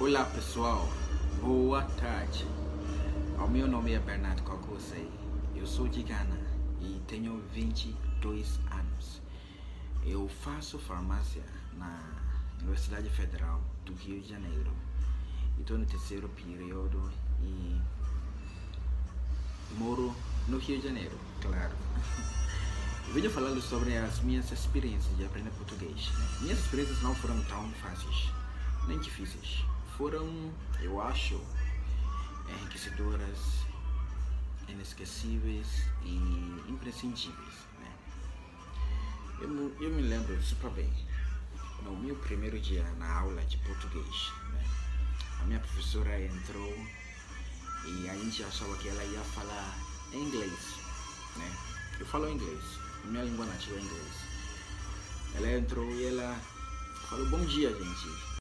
Olá pessoal, boa tarde. O meu nome é Bernardo Cocosei. Eu sou de Gana e tenho 22 anos. Eu faço farmácia na Universidade Federal do Rio de Janeiro. Estou no terceiro período e moro no Rio de Janeiro, claro. Eu venho falando sobre as minhas experiências de aprender português. Minhas experiências não foram tão fáceis, nem difíceis foram, eu acho, enriquecedoras, inesquecíveis e imprescindíveis. Né? Eu, eu me lembro super bem, no meu primeiro dia na aula de português, né? a minha professora entrou e a gente achava que ela ia falar inglês. Né? Eu falo inglês, minha língua nativa é inglês. Ela entrou e ela falou bom dia, gente.